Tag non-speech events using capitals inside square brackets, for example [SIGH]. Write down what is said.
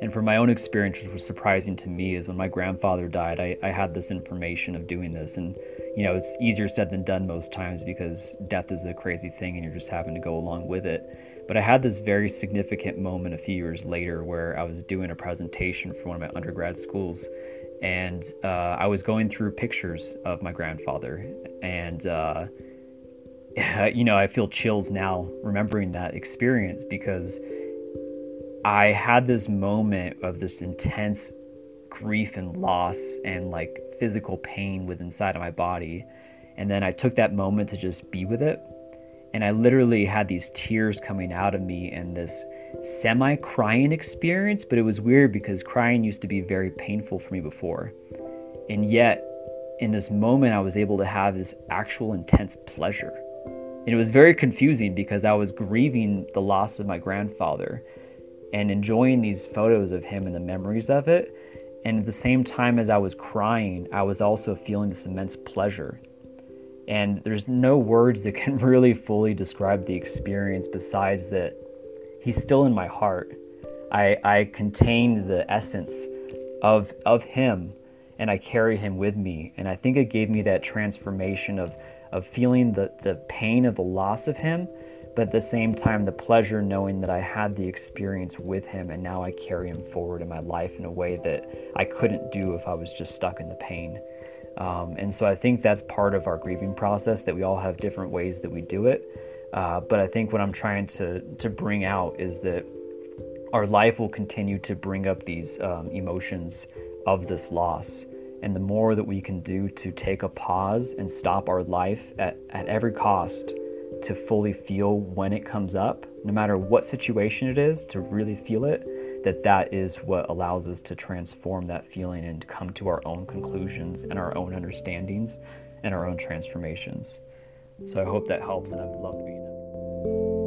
And from my own experience, which was surprising to me, is when my grandfather died, I, I had this information of doing this. And, you know, it's easier said than done most times because death is a crazy thing and you're just having to go along with it. But I had this very significant moment a few years later where I was doing a presentation for one of my undergrad schools. And uh, I was going through pictures of my grandfather. And, uh, [LAUGHS] you know, I feel chills now remembering that experience because I had this moment of this intense grief and loss and like physical pain within inside of my body. And then I took that moment to just be with it. And I literally had these tears coming out of me and this semi crying experience, but it was weird because crying used to be very painful for me before. And yet, in this moment, I was able to have this actual intense pleasure. And it was very confusing because I was grieving the loss of my grandfather and enjoying these photos of him and the memories of it. And at the same time as I was crying, I was also feeling this immense pleasure. And there's no words that [LAUGHS] can really fully describe the experience besides that he's still in my heart. I, I contain the essence of, of him and I carry him with me. And I think it gave me that transformation of, of feeling the, the pain of the loss of him, but at the same time, the pleasure knowing that I had the experience with him and now I carry him forward in my life in a way that I couldn't do if I was just stuck in the pain. Um, and so I think that's part of our grieving process that we all have different ways that we do it. Uh, but I think what I'm trying to, to bring out is that our life will continue to bring up these um, emotions of this loss. And the more that we can do to take a pause and stop our life at, at every cost to fully feel when it comes up, no matter what situation it is, to really feel it, that that is what allows us to transform that feeling and come to our own conclusions and our own understandings and our own transformations. So I hope that helps, and I'd love to be